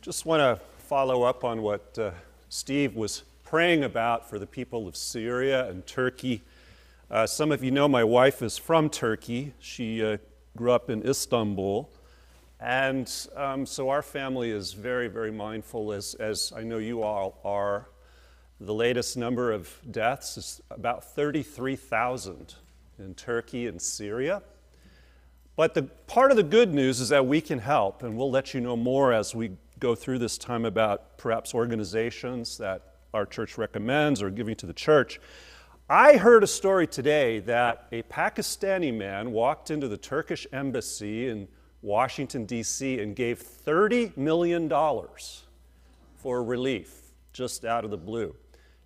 Just want to follow up on what uh, Steve was praying about for the people of Syria and Turkey. Uh, some of you know my wife is from Turkey. She uh, grew up in Istanbul. And um, so our family is very, very mindful, as, as I know you all are. The latest number of deaths is about 33,000 in Turkey and Syria. But the part of the good news is that we can help, and we'll let you know more as we go through this time about perhaps organizations that our church recommends or giving to the church. I heard a story today that a Pakistani man walked into the Turkish embassy in Washington, D.C., and gave $30 million for relief just out of the blue,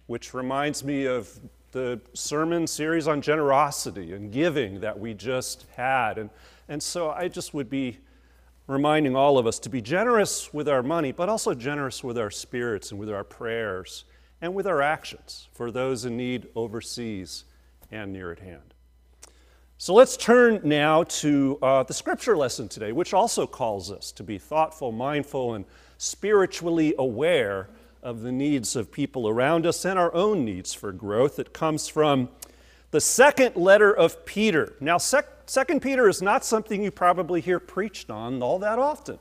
which reminds me of the sermon series on generosity and giving that we just had. And, and so I just would be reminding all of us to be generous with our money, but also generous with our spirits and with our prayers and with our actions for those in need overseas and near at hand. So let's turn now to uh, the scripture lesson today, which also calls us to be thoughtful, mindful, and spiritually aware of the needs of people around us and our own needs for growth. It comes from the second letter of Peter. Now, sec- Second Peter is not something you probably hear preached on all that often.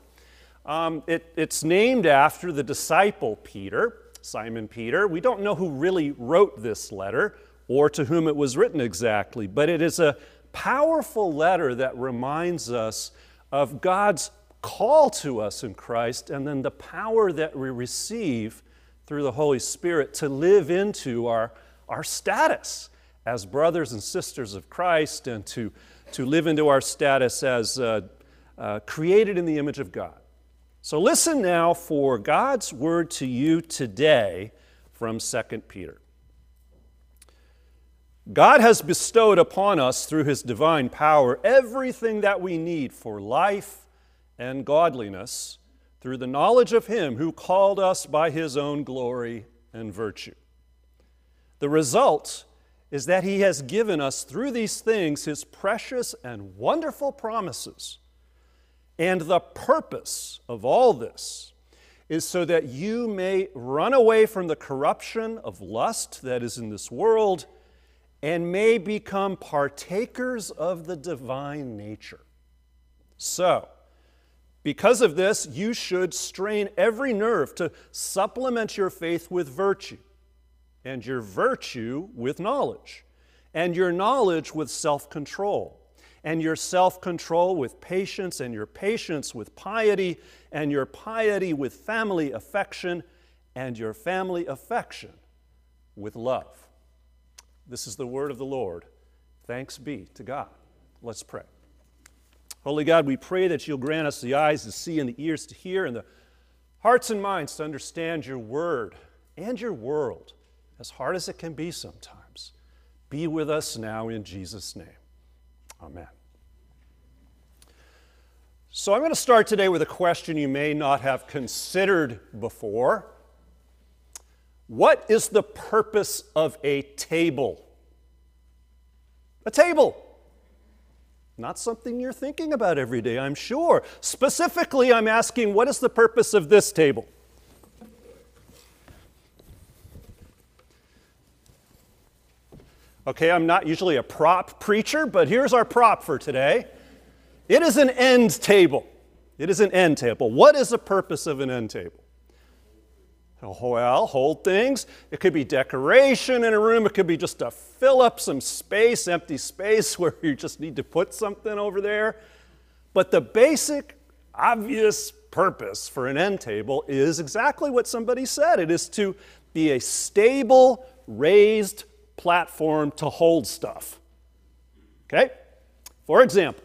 Um, it, it's named after the disciple Peter, Simon Peter. We don't know who really wrote this letter or to whom it was written exactly, but it is a powerful letter that reminds us of God's call to us in Christ and then the power that we receive through the Holy Spirit to live into our, our status as brothers and sisters of Christ and to, to live into our status as uh, uh, created in the image of God. So listen now for God's word to you today from 2 Peter. God has bestowed upon us through his divine power everything that we need for life and godliness through the knowledge of him who called us by his own glory and virtue. The result is that He has given us through these things His precious and wonderful promises. And the purpose of all this is so that you may run away from the corruption of lust that is in this world and may become partakers of the divine nature. So, because of this, you should strain every nerve to supplement your faith with virtue and your virtue with knowledge, and your knowledge with self control, and your self control with patience, and your patience with piety, and your piety with family affection, and your family affection with love. This is the word of the Lord. Thanks be to God. Let's pray. Holy God, we pray that you'll grant us the eyes to see and the ears to hear and the hearts and minds to understand your word and your world as hard as it can be sometimes. Be with us now in Jesus' name. Amen. So, I'm going to start today with a question you may not have considered before. What is the purpose of a table? A table. Not something you're thinking about every day, I'm sure. Specifically, I'm asking what is the purpose of this table? Okay, I'm not usually a prop preacher, but here's our prop for today. It is an end table. It is an end table. What is the purpose of an end table? Well, hold things. It could be decoration in a room. It could be just to fill up some space, empty space where you just need to put something over there. But the basic, obvious purpose for an end table is exactly what somebody said it is to be a stable, raised platform to hold stuff. Okay? For example,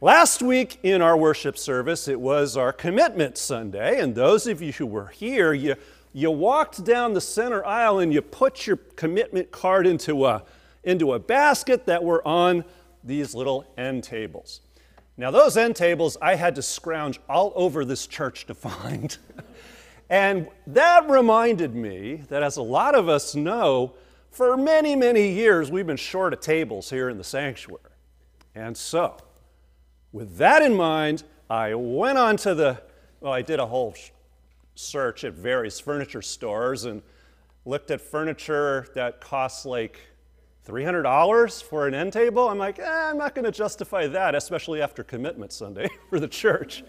last week in our worship service, it was our commitment Sunday, and those of you who were here, you, you walked down the center aisle and you put your commitment card into a, into a basket that were on these little end tables. Now, those end tables I had to scrounge all over this church to find. And that reminded me that, as a lot of us know, for many, many years we've been short of tables here in the sanctuary. And so, with that in mind, I went onto the well, I did a whole search at various furniture stores and looked at furniture that costs like $300 for an end table. I'm like, eh, I'm not going to justify that, especially after commitment Sunday for the church.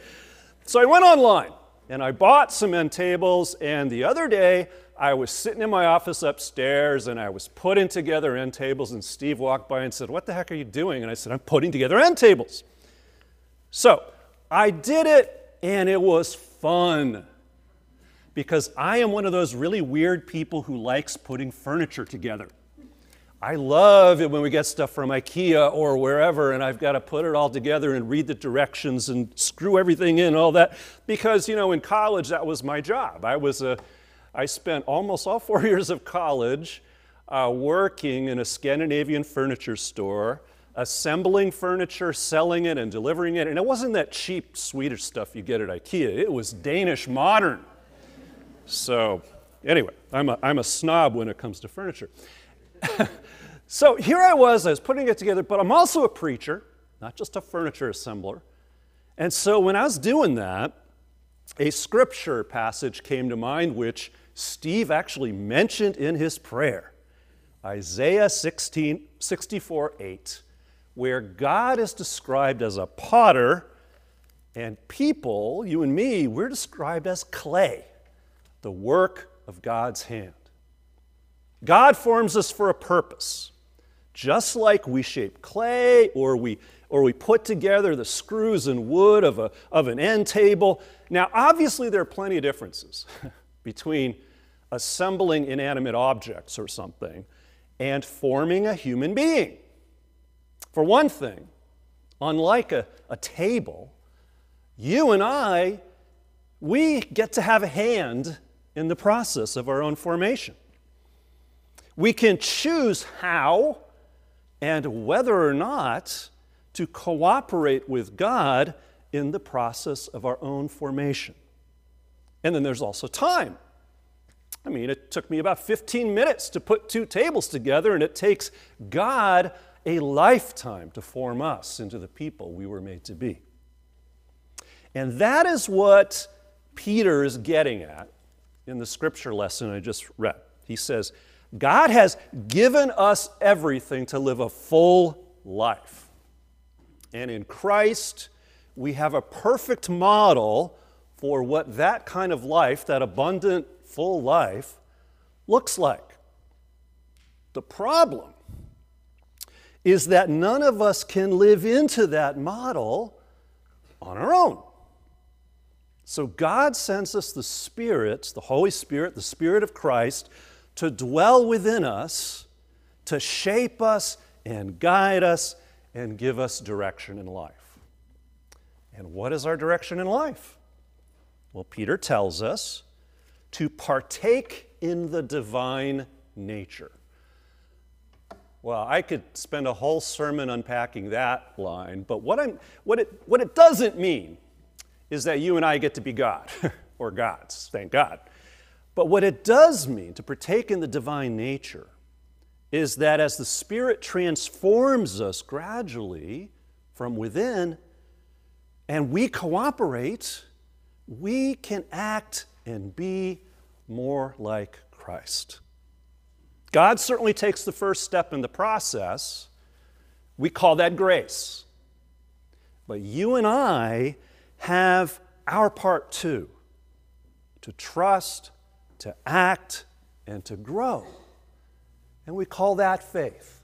So I went online and I bought some end tables. And the other day, I was sitting in my office upstairs and I was putting together end tables. And Steve walked by and said, What the heck are you doing? And I said, I'm putting together end tables. So I did it and it was fun because I am one of those really weird people who likes putting furniture together. I love it when we get stuff from IKEA or wherever, and I've got to put it all together and read the directions and screw everything in, all that. Because, you know, in college, that was my job. I was a, I spent almost all four years of college uh, working in a Scandinavian furniture store, assembling furniture, selling it, and delivering it. And it wasn't that cheap Swedish stuff you get at IKEA, it was Danish modern. So, anyway, I'm a, I'm a snob when it comes to furniture. so, here I was, I was putting it together, but I'm also a preacher, not just a furniture assembler. And so, when I was doing that, a scripture passage came to mind which Steve actually mentioned in his prayer Isaiah 16, 64 8, where God is described as a potter, and people, you and me, we're described as clay the work of God's hand. God forms us for a purpose. Just like we shape clay or we, or we put together the screws and wood of, a, of an end table. Now, obviously, there are plenty of differences between assembling inanimate objects or something and forming a human being. For one thing, unlike a, a table, you and I, we get to have a hand in the process of our own formation. We can choose how and whether or not to cooperate with God in the process of our own formation. And then there's also time. I mean, it took me about 15 minutes to put two tables together, and it takes God a lifetime to form us into the people we were made to be. And that is what Peter is getting at in the scripture lesson I just read. He says, God has given us everything to live a full life. And in Christ, we have a perfect model for what that kind of life, that abundant, full life, looks like. The problem is that none of us can live into that model on our own. So God sends us the Spirit, the Holy Spirit, the Spirit of Christ, to dwell within us, to shape us and guide us and give us direction in life. And what is our direction in life? Well, Peter tells us to partake in the divine nature. Well, I could spend a whole sermon unpacking that line, but what, I'm, what, it, what it doesn't mean is that you and I get to be God, or gods, thank God. But what it does mean to partake in the divine nature is that as the Spirit transforms us gradually from within and we cooperate, we can act and be more like Christ. God certainly takes the first step in the process. We call that grace. But you and I have our part too to trust, to act, and to grow. And we call that faith.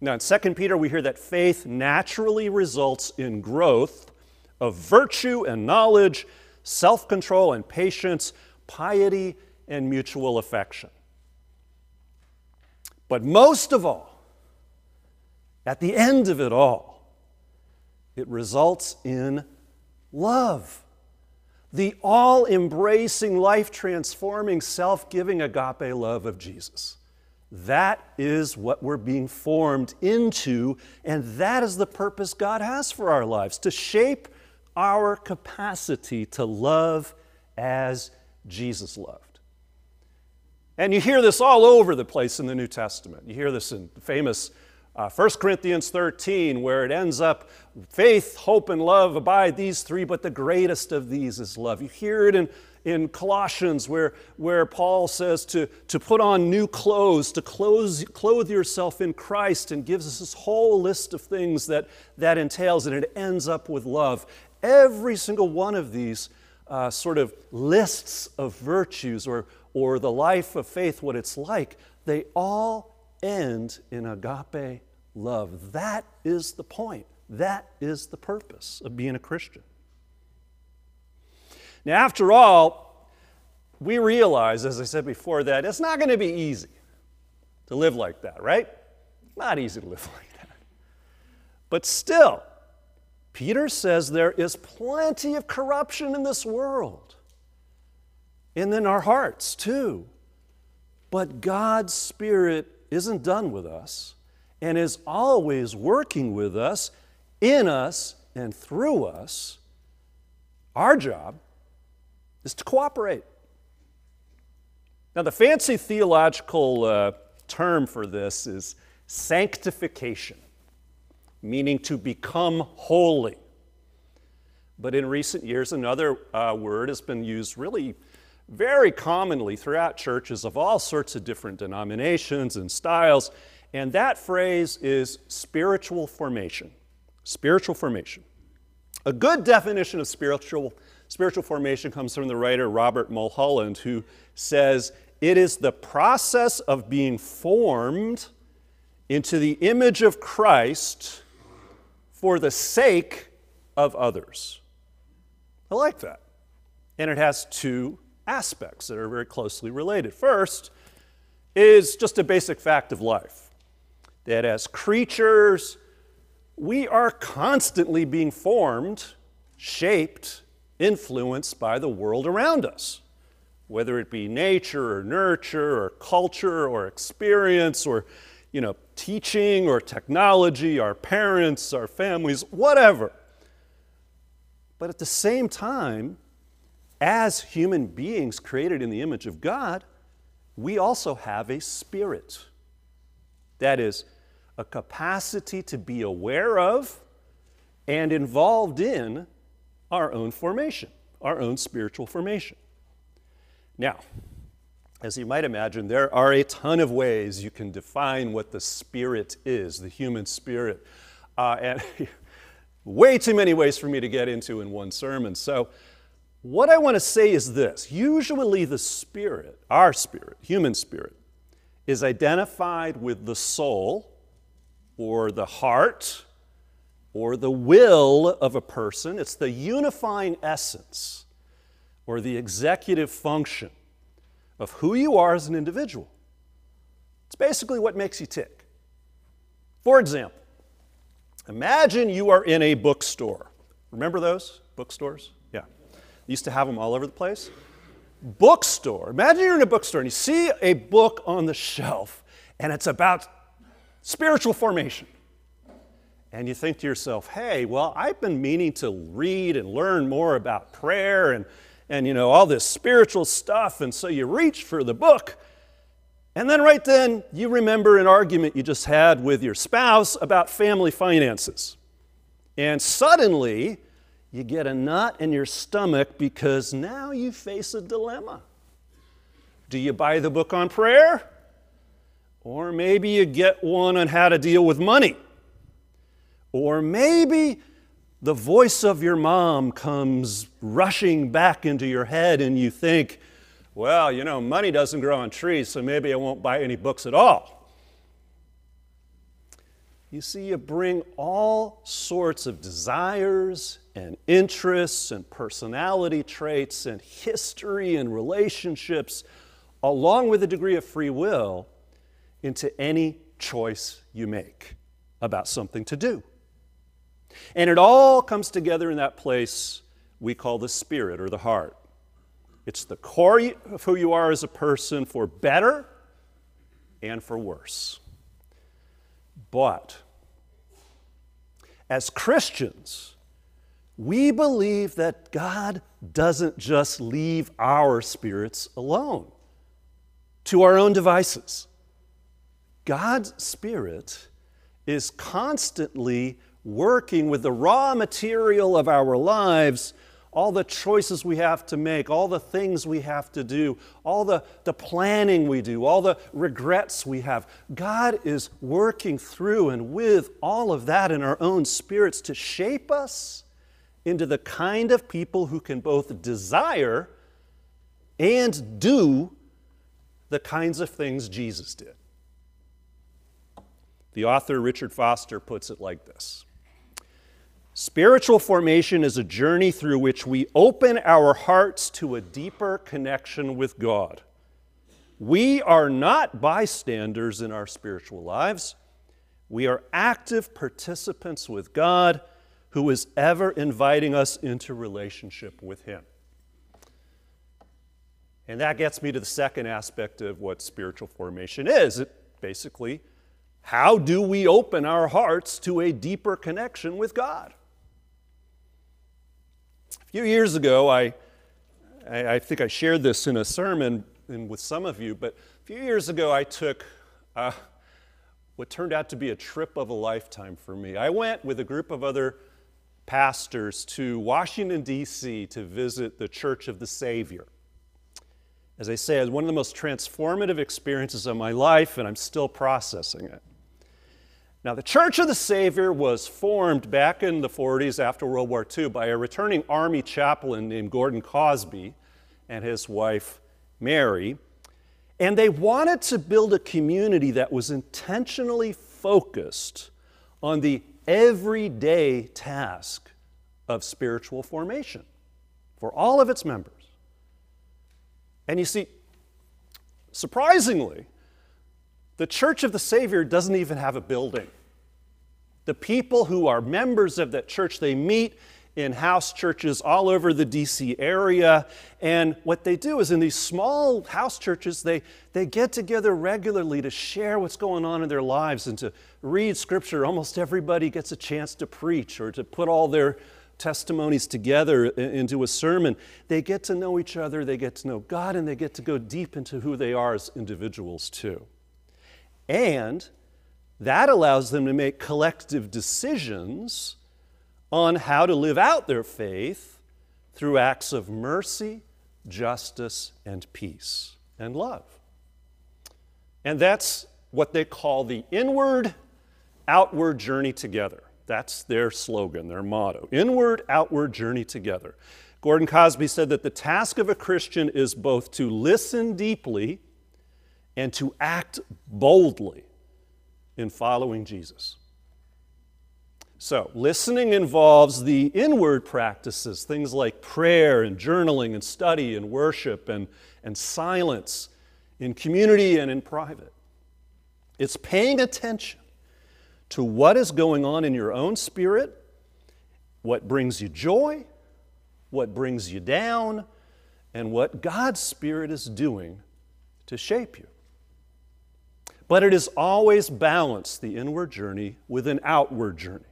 Now, in 2 Peter, we hear that faith naturally results in growth of virtue and knowledge, self control and patience, piety and mutual affection. But most of all, at the end of it all, it results in love. The all embracing, life transforming, self giving agape love of Jesus. That is what we're being formed into, and that is the purpose God has for our lives to shape our capacity to love as Jesus loved. And you hear this all over the place in the New Testament. You hear this in famous Uh, 1 Corinthians 13, where it ends up faith, hope, and love abide these three, but the greatest of these is love. You hear it in, in Colossians, where, where Paul says to, to put on new clothes, to clothe, clothe yourself in Christ, and gives us this whole list of things that that entails, and it ends up with love. Every single one of these uh, sort of lists of virtues or, or the life of faith, what it's like, they all end in agape love. That is the point. That is the purpose of being a Christian. Now, after all, we realize, as I said before, that it's not going to be easy to live like that, right? Not easy to live like that. But still, Peter says there is plenty of corruption in this world and in our hearts too. But God's Spirit isn't done with us and is always working with us, in us, and through us. Our job is to cooperate. Now, the fancy theological uh, term for this is sanctification meaning to become holy. But in recent years, another uh, word has been used really very commonly throughout churches of all sorts of different denominations and styles, and that phrase is spiritual formation. Spiritual formation. A good definition of spiritual, spiritual formation comes from the writer Robert Mulholland, who says it is the process of being formed into the image of Christ for the sake of others. I like that. And it has two aspects that are very closely related. First is just a basic fact of life that as creatures, we are constantly being formed, shaped, influenced by the world around us, whether it be nature or nurture or culture or experience or you know, teaching or technology, our parents, our families, whatever. But at the same time, as human beings created in the image of God, we also have a spirit. That is, a capacity to be aware of and involved in our own formation, our own spiritual formation. Now, as you might imagine, there are a ton of ways you can define what the spirit is, the human spirit. Uh, and way too many ways for me to get into in one sermon. So, what I want to say is this usually, the spirit, our spirit, human spirit, is identified with the soul or the heart or the will of a person. It's the unifying essence or the executive function of who you are as an individual. It's basically what makes you tick. For example, imagine you are in a bookstore. Remember those bookstores? Yeah. used to have them all over the place. Bookstore. Imagine you're in a bookstore and you see a book on the shelf and it's about spiritual formation. And you think to yourself, hey, well, I've been meaning to read and learn more about prayer and and you know all this spiritual stuff and so you reach for the book and then right then you remember an argument you just had with your spouse about family finances. And suddenly you get a knot in your stomach because now you face a dilemma. Do you buy the book on prayer? Or maybe you get one on how to deal with money? Or maybe the voice of your mom comes rushing back into your head, and you think, well, you know, money doesn't grow on trees, so maybe I won't buy any books at all. You see, you bring all sorts of desires and interests and personality traits and history and relationships, along with a degree of free will, into any choice you make about something to do. And it all comes together in that place we call the spirit or the heart. It's the core of who you are as a person for better and for worse. But as Christians, we believe that God doesn't just leave our spirits alone to our own devices. God's Spirit is constantly working with the raw material of our lives, all the choices we have to make, all the things we have to do, all the, the planning we do, all the regrets we have. God is working through and with all of that in our own spirits to shape us into the kind of people who can both desire and do the kinds of things Jesus did. The author Richard Foster puts it like this Spiritual formation is a journey through which we open our hearts to a deeper connection with God. We are not bystanders in our spiritual lives. We are active participants with God who is ever inviting us into relationship with Him. And that gets me to the second aspect of what spiritual formation is. It basically, how do we open our hearts to a deeper connection with God? A few years ago, I, I, think I shared this in a sermon with some of you, but a few years ago, I took uh, what turned out to be a trip of a lifetime for me. I went with a group of other pastors to Washington, D.C. to visit the Church of the Savior. As I say, it was one of the most transformative experiences of my life, and I'm still processing it. Now, the Church of the Savior was formed back in the 40s after World War II by a returning Army chaplain named Gordon Cosby and his wife Mary. And they wanted to build a community that was intentionally focused on the everyday task of spiritual formation for all of its members. And you see, surprisingly, the Church of the Savior doesn't even have a building. The people who are members of that church, they meet in house churches all over the DC area. And what they do is in these small house churches, they, they get together regularly to share what's going on in their lives and to read scripture. Almost everybody gets a chance to preach or to put all their testimonies together into a sermon. They get to know each other, they get to know God, and they get to go deep into who they are as individuals, too. And that allows them to make collective decisions on how to live out their faith through acts of mercy, justice, and peace and love. And that's what they call the inward outward journey together. That's their slogan, their motto inward outward journey together. Gordon Cosby said that the task of a Christian is both to listen deeply and to act boldly in following Jesus. So, listening involves the inward practices, things like prayer and journaling and study and worship and, and silence in community and in private. It's paying attention to what is going on in your own spirit, what brings you joy, what brings you down, and what God's Spirit is doing to shape you. But it is always balanced, the inward journey, with an outward journey.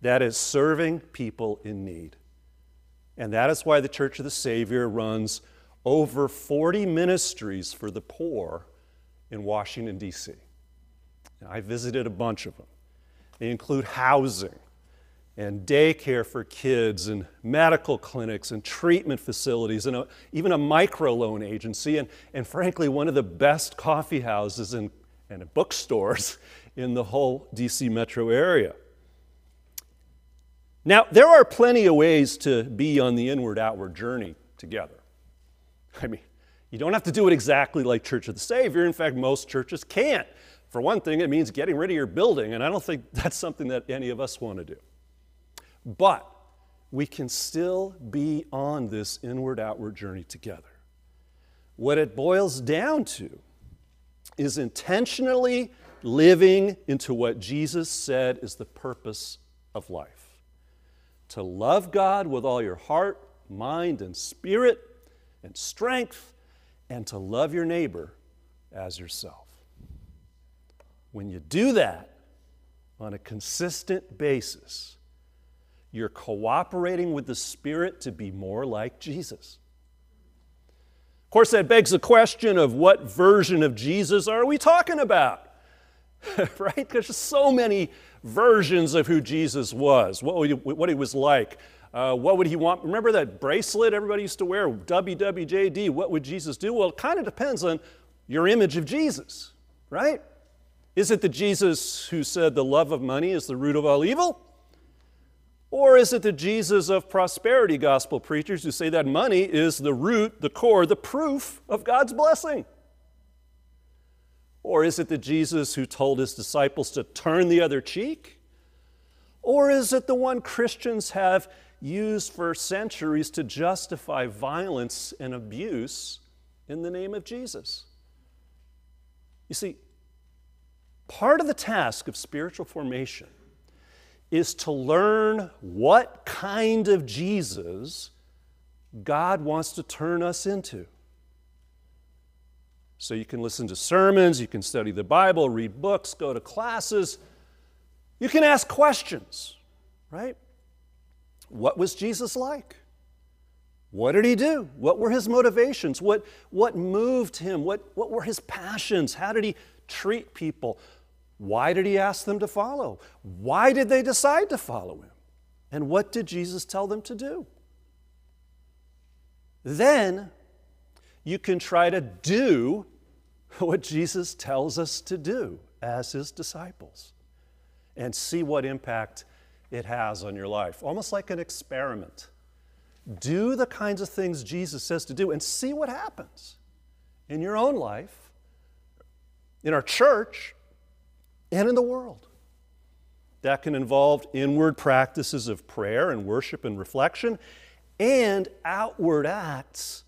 That is serving people in need. And that is why the Church of the Savior runs over 40 ministries for the poor in Washington, D.C. I visited a bunch of them. They include housing and daycare for kids and medical clinics and treatment facilities and a, even a microloan agency and, and frankly one of the best coffee houses in and bookstores in the whole DC metro area. Now, there are plenty of ways to be on the inward outward journey together. I mean, you don't have to do it exactly like Church of the Savior. In fact, most churches can't. For one thing, it means getting rid of your building, and I don't think that's something that any of us want to do. But we can still be on this inward outward journey together. What it boils down to is intentionally living into what Jesus said is the purpose of life to love God with all your heart, mind, and spirit and strength, and to love your neighbor as yourself. When you do that on a consistent basis, you're cooperating with the Spirit to be more like Jesus course, that begs the question of what version of Jesus are we talking about? right? There's so many versions of who Jesus was, what he, what he was like. Uh, what would he want? Remember that bracelet everybody used to wear, WWJD? What would Jesus do? Well, it kind of depends on your image of Jesus, right? Is it the Jesus who said the love of money is the root of all evil? Or is it the Jesus of prosperity gospel preachers who say that money is the root, the core, the proof of God's blessing? Or is it the Jesus who told his disciples to turn the other cheek? Or is it the one Christians have used for centuries to justify violence and abuse in the name of Jesus? You see, part of the task of spiritual formation is to learn what kind of Jesus God wants to turn us into. So you can listen to sermons, you can study the Bible, read books, go to classes. You can ask questions, right? What was Jesus like? What did he do? What were his motivations? What, what moved him? What, what were his passions? How did he treat people? Why did he ask them to follow? Why did they decide to follow him? And what did Jesus tell them to do? Then you can try to do what Jesus tells us to do as his disciples and see what impact it has on your life, almost like an experiment. Do the kinds of things Jesus says to do and see what happens in your own life, in our church, and in the world. That can involve inward practices of prayer and worship and reflection, and outward acts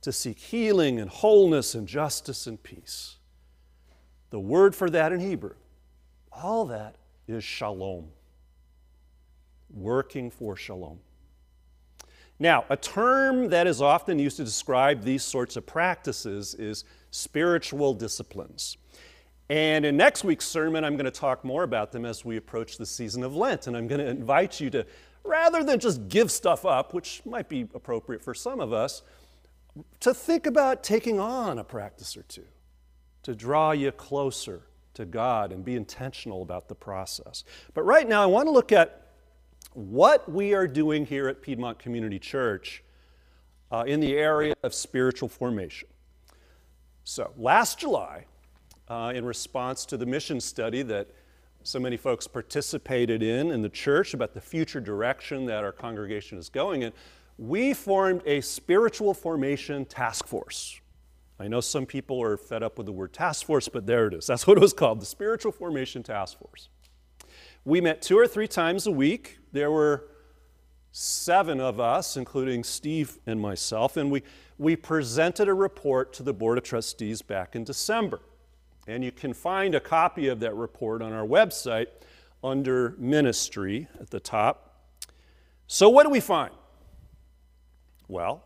to seek healing and wholeness and justice and peace. The word for that in Hebrew, all that is shalom, working for shalom. Now, a term that is often used to describe these sorts of practices is spiritual disciplines. And in next week's sermon, I'm going to talk more about them as we approach the season of Lent. And I'm going to invite you to, rather than just give stuff up, which might be appropriate for some of us, to think about taking on a practice or two to draw you closer to God and be intentional about the process. But right now, I want to look at what we are doing here at Piedmont Community Church uh, in the area of spiritual formation. So, last July, uh, in response to the mission study that so many folks participated in in the church about the future direction that our congregation is going in, we formed a spiritual formation task force. I know some people are fed up with the word task force, but there it is. That's what it was called the Spiritual Formation Task Force. We met two or three times a week. There were seven of us, including Steve and myself, and we, we presented a report to the Board of Trustees back in December. And you can find a copy of that report on our website under Ministry at the top. So, what do we find? Well,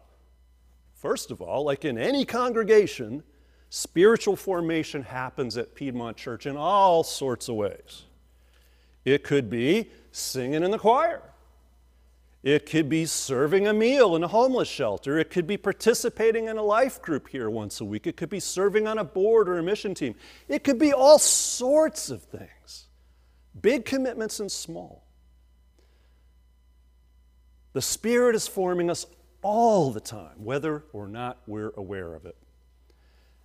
first of all, like in any congregation, spiritual formation happens at Piedmont Church in all sorts of ways. It could be singing in the choir. It could be serving a meal in a homeless shelter. It could be participating in a life group here once a week. It could be serving on a board or a mission team. It could be all sorts of things, big commitments and small. The Spirit is forming us all the time, whether or not we're aware of it.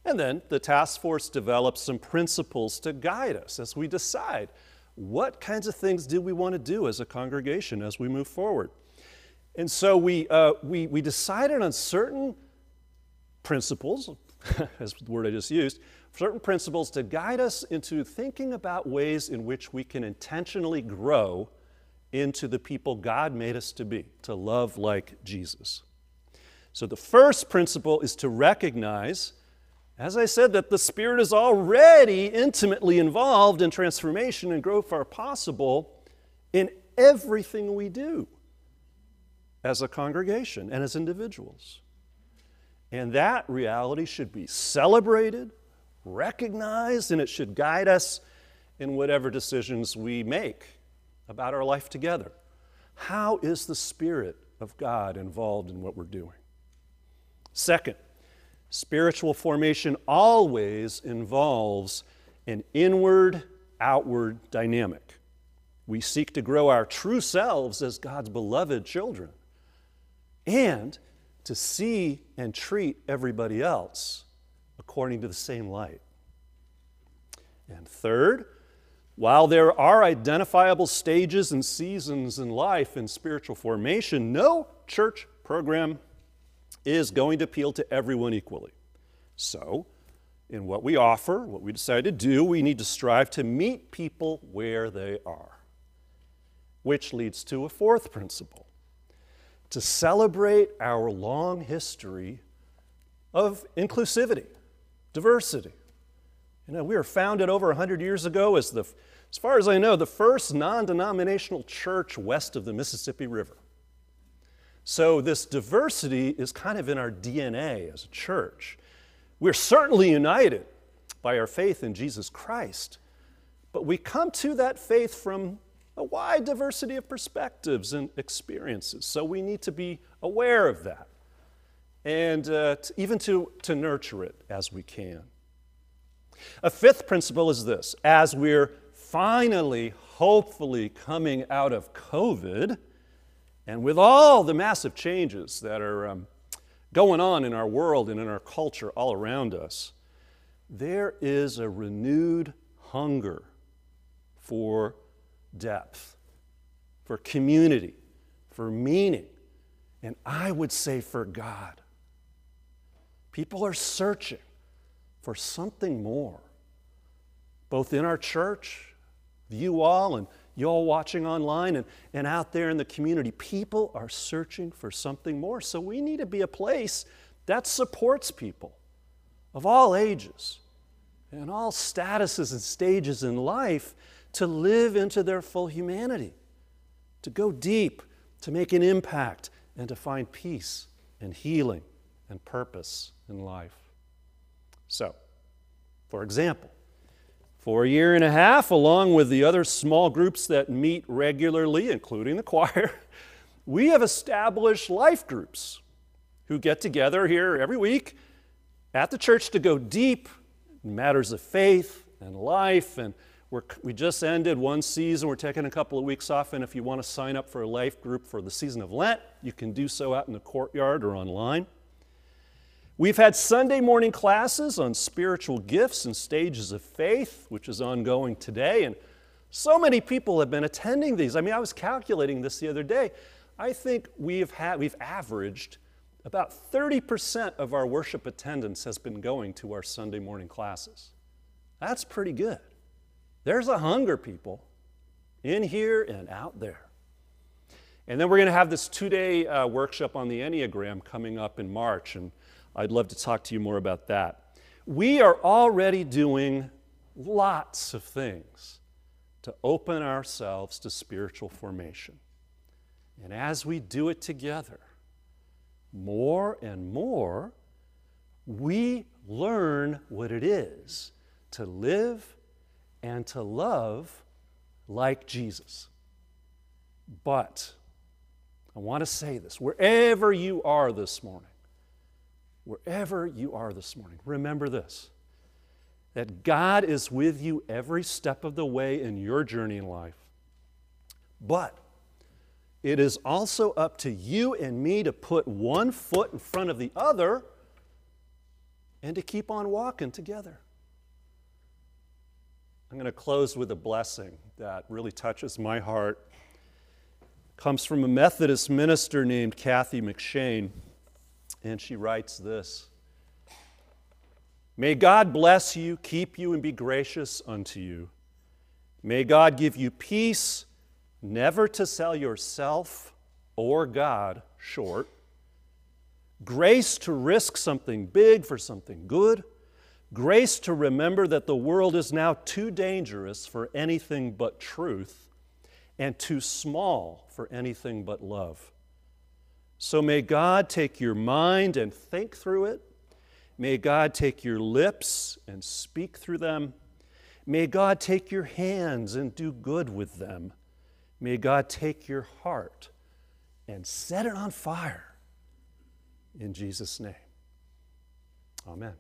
And then the task force develops some principles to guide us as we decide what kinds of things do we want to do as a congregation as we move forward. And so we, uh, we, we decided on certain principles, as the word I just used, certain principles to guide us into thinking about ways in which we can intentionally grow into the people God made us to be, to love like Jesus. So the first principle is to recognize, as I said, that the Spirit is already intimately involved in transformation and growth are possible in everything we do as a congregation and as individuals. And that reality should be celebrated, recognized, and it should guide us in whatever decisions we make about our life together. How is the Spirit of God involved in what we're doing? Second, spiritual formation always involves an inward outward dynamic. We seek to grow our true selves as God's beloved children and to see and treat everybody else according to the same light. And third, while there are identifiable stages and seasons in life in spiritual formation, no church program is going to appeal to everyone equally. So, in what we offer, what we decide to do, we need to strive to meet people where they are. Which leads to a fourth principle to celebrate our long history of inclusivity, diversity. You know, we were founded over 100 years ago as the, as far as I know, the first non denominational church west of the Mississippi River. So, this diversity is kind of in our DNA as a church. We're certainly united by our faith in Jesus Christ, but we come to that faith from a wide diversity of perspectives and experiences. So, we need to be aware of that and uh, to, even to, to nurture it as we can. A fifth principle is this as we're finally, hopefully, coming out of COVID, and with all the massive changes that are um, going on in our world and in our culture all around us, there is a renewed hunger for depth, for community, for meaning, and I would say for God. People are searching for something more, both in our church, you all, and you all watching online, and, and out there in the community. People are searching for something more. So we need to be a place that supports people of all ages and all statuses and stages in life to live into their full humanity, to go deep, to make an impact, and to find peace and healing and purpose in life. So, for example, for a year and a half, along with the other small groups that meet regularly, including the choir, we have established life groups who get together here every week at the church to go deep in matters of faith and life. And we just ended one season. We're taking a couple of weeks off. And if you want to sign up for a life group for the season of Lent, you can do so out in the courtyard or online. We've had Sunday morning classes on spiritual gifts and stages of faith, which is ongoing today. And so many people have been attending these. I mean, I was calculating this the other day. I think we've, had, we've averaged about 30% of our worship attendance has been going to our Sunday morning classes. That's pretty good. There's a hunger, people, in here and out there. And then we're going to have this two day uh, workshop on the Enneagram coming up in March. And I'd love to talk to you more about that. We are already doing lots of things to open ourselves to spiritual formation. And as we do it together, more and more, we learn what it is to live and to love like Jesus. But I want to say this wherever you are this morning, wherever you are this morning, remember this that God is with you every step of the way in your journey in life. But it is also up to you and me to put one foot in front of the other and to keep on walking together. I'm going to close with a blessing that really touches my heart. It comes from a Methodist minister named Kathy McShane. And she writes this May God bless you, keep you, and be gracious unto you. May God give you peace, never to sell yourself or God short, grace to risk something big for something good, grace to remember that the world is now too dangerous for anything but truth, and too small for anything but love. So may God take your mind and think through it. May God take your lips and speak through them. May God take your hands and do good with them. May God take your heart and set it on fire. In Jesus' name. Amen.